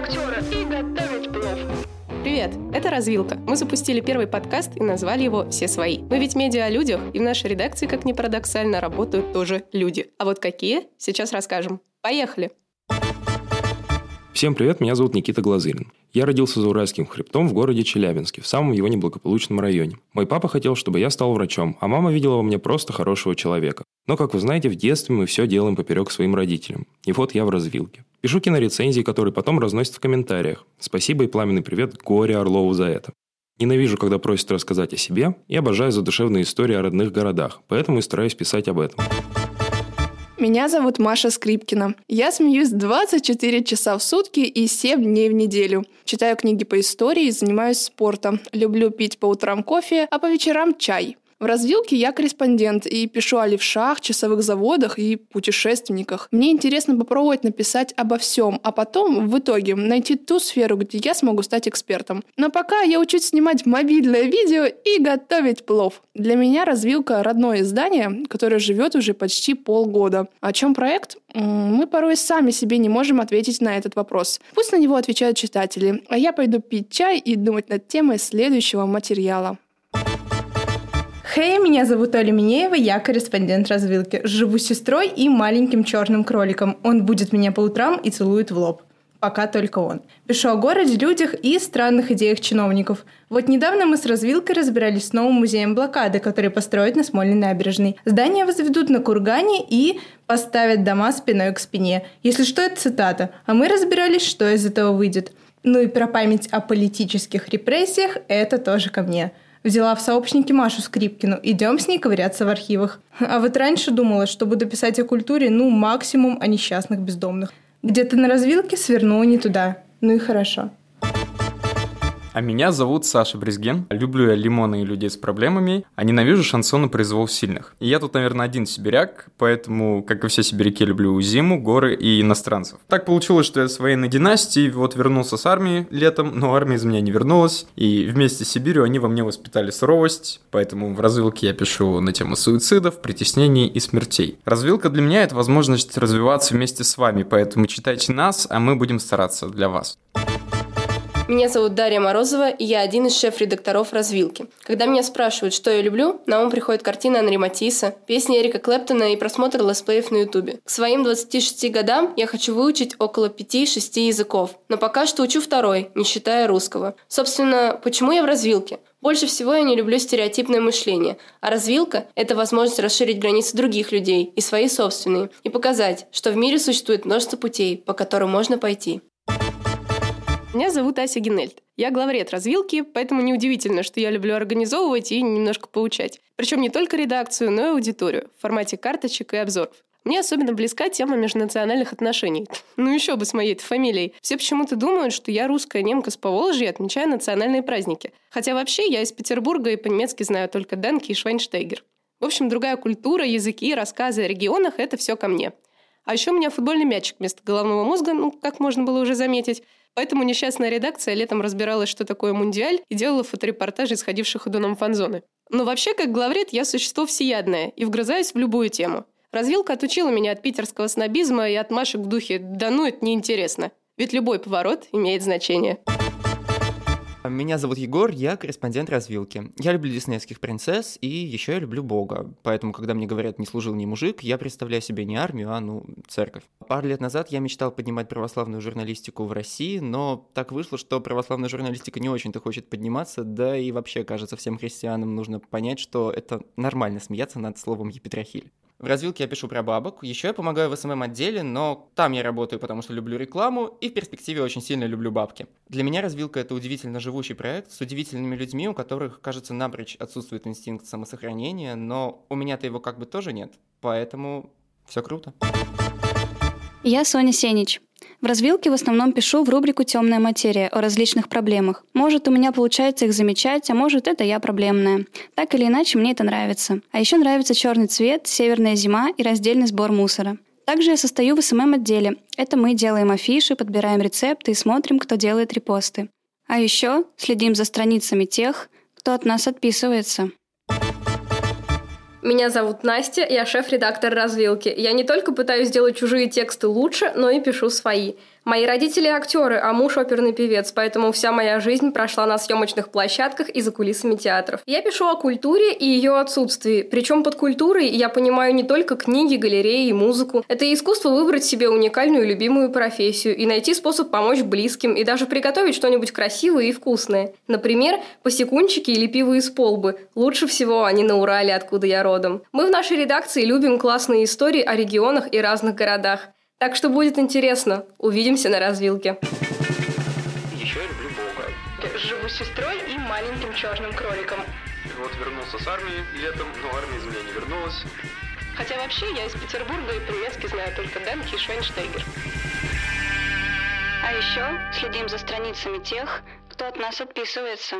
актера и готовить плов. Привет, это «Развилка». Мы запустили первый подкаст и назвали его «Все свои». Мы ведь медиа о людях, и в нашей редакции, как ни парадоксально, работают тоже люди. А вот какие? Сейчас расскажем. Поехали! Всем привет, меня зовут Никита Глазырин. Я родился за Уральским хребтом в городе Челябинске, в самом его неблагополучном районе. Мой папа хотел, чтобы я стал врачом, а мама видела во мне просто хорошего человека. Но, как вы знаете, в детстве мы все делаем поперек своим родителям. И вот я в развилке. Пишу кинорецензии, которые потом разносят в комментариях. Спасибо и пламенный привет Горе Орлову за это. Ненавижу, когда просят рассказать о себе, и обожаю задушевные истории о родных городах, поэтому и стараюсь писать об этом. Меня зовут Маша Скрипкина. Я смеюсь 24 часа в сутки и 7 дней в неделю. Читаю книги по истории и занимаюсь спортом. Люблю пить по утрам кофе, а по вечерам чай. В развилке я корреспондент и пишу о левшах, часовых заводах и путешественниках. Мне интересно попробовать написать обо всем, а потом, в итоге, найти ту сферу, где я смогу стать экспертом. Но пока я учусь снимать мобильное видео и готовить плов. Для меня развилка – родное издание, которое живет уже почти полгода. О чем проект? Мы порой сами себе не можем ответить на этот вопрос. Пусть на него отвечают читатели, а я пойду пить чай и думать над темой следующего материала. Хей, меня зовут Оля Минеева, я корреспондент развилки. Живу с сестрой и маленьким черным кроликом. Он будет меня по утрам и целует в лоб. Пока только он. Пишу о городе, людях и странных идеях чиновников. Вот недавно мы с развилкой разбирались с новым музеем блокады, который построят на Смольной набережной. Здание возведут на кургане и поставят дома спиной к спине. Если что, это цитата. А мы разбирались, что из этого выйдет. Ну и про память о политических репрессиях – это тоже ко мне. Взяла в сообщники Машу Скрипкину. Идем с ней ковыряться в архивах. А вот раньше думала, что буду писать о культуре, ну, максимум о несчастных бездомных. Где-то на развилке свернула не туда. Ну и хорошо. А меня зовут Саша Брезген. Люблю я лимоны и людей с проблемами, а ненавижу шансоны произвол сильных. И я тут, наверное, один сибиряк, поэтому, как и все сибиряки, люблю зиму, горы и иностранцев. Так получилось, что я с военной династии вот вернулся с армии летом, но армия из меня не вернулась, и вместе с Сибирью они во мне воспитали суровость, поэтому в развилке я пишу на тему суицидов, притеснений и смертей. Развилка для меня — это возможность развиваться вместе с вами, поэтому читайте нас, а мы будем стараться для вас. Меня зовут Дарья Морозова, и я один из шеф-редакторов «Развилки». Когда меня спрашивают, что я люблю, на ум приходит картина Анри Матисса, песни Эрика Клэптона и просмотр летсплеев на ютубе. К своим 26 годам я хочу выучить около 5-6 языков, но пока что учу второй, не считая русского. Собственно, почему я в «Развилке»? Больше всего я не люблю стереотипное мышление, а развилка – это возможность расширить границы других людей и свои собственные, и показать, что в мире существует множество путей, по которым можно пойти. Меня зовут Ася Генельд. Я главред развилки, поэтому неудивительно, что я люблю организовывать и немножко поучать. Причем не только редакцию, но и аудиторию в формате карточек и обзоров. Мне особенно близка тема межнациональных отношений. Ну еще бы с моей фамилией. Все почему-то думают, что я русская немка с Поволжья и отмечаю национальные праздники. Хотя вообще я из Петербурга и по-немецки знаю только Данки и Швайнштейгер. В общем, другая культура, языки, рассказы о регионах – это все ко мне. А еще у меня футбольный мячик вместо головного мозга, ну, как можно было уже заметить. Поэтому несчастная редакция летом разбиралась, что такое мундиаль, и делала фоторепортажи исходивших ходуном фанзоны. Но вообще, как главред, я существо всеядное и вгрызаюсь в любую тему. Развилка отучила меня от питерского снобизма и отмашек в духе «да ну, это неинтересно». Ведь любой поворот имеет значение. Меня зовут Егор, я корреспондент развилки. Я люблю диснейских принцесс, и еще я люблю Бога. Поэтому, когда мне говорят «не служил ни мужик», я представляю себе не армию, а, ну, церковь. Пару лет назад я мечтал поднимать православную журналистику в России, но так вышло, что православная журналистика не очень-то хочет подниматься, да и вообще, кажется, всем христианам нужно понять, что это нормально смеяться над словом «епитрахиль». В развилке я пишу про бабок. Еще я помогаю в СММ-отделе, но там я работаю, потому что люблю рекламу и в перспективе очень сильно люблю бабки. Для меня развилка — это удивительно живущий проект с удивительными людьми, у которых, кажется, напрочь отсутствует инстинкт самосохранения, но у меня-то его как бы тоже нет, поэтому все круто. Я Соня Сенич. В развилке в основном пишу в рубрику «Темная материя» о различных проблемах. Может, у меня получается их замечать, а может, это я проблемная. Так или иначе, мне это нравится. А еще нравится черный цвет, северная зима и раздельный сбор мусора. Также я состою в СММ-отделе. Это мы делаем афиши, подбираем рецепты и смотрим, кто делает репосты. А еще следим за страницами тех, кто от нас отписывается. Меня зовут Настя, я шеф-редактор «Развилки». Я не только пытаюсь сделать чужие тексты лучше, но и пишу свои. Мои родители актеры, а муж оперный певец, поэтому вся моя жизнь прошла на съемочных площадках и за кулисами театров. Я пишу о культуре и ее отсутствии. Причем под культурой я понимаю не только книги, галереи и музыку. Это искусство выбрать себе уникальную любимую профессию и найти способ помочь близким и даже приготовить что-нибудь красивое и вкусное. Например, посекунчики или пиво из полбы. Лучше всего они на Урале, откуда я родом. Мы в нашей редакции любим классные истории о регионах и разных городах. Так что будет интересно. Увидимся на развилке. Еще я люблю Бога. Живу с сестрой и маленьким черным кроликом. Вот вернулся с армии летом, но армия из меня не вернулась. Хотя вообще я из Петербурга и по-немецки знаю только Данки и Швейнштейгер. А еще следим за страницами тех, кто от нас отписывается.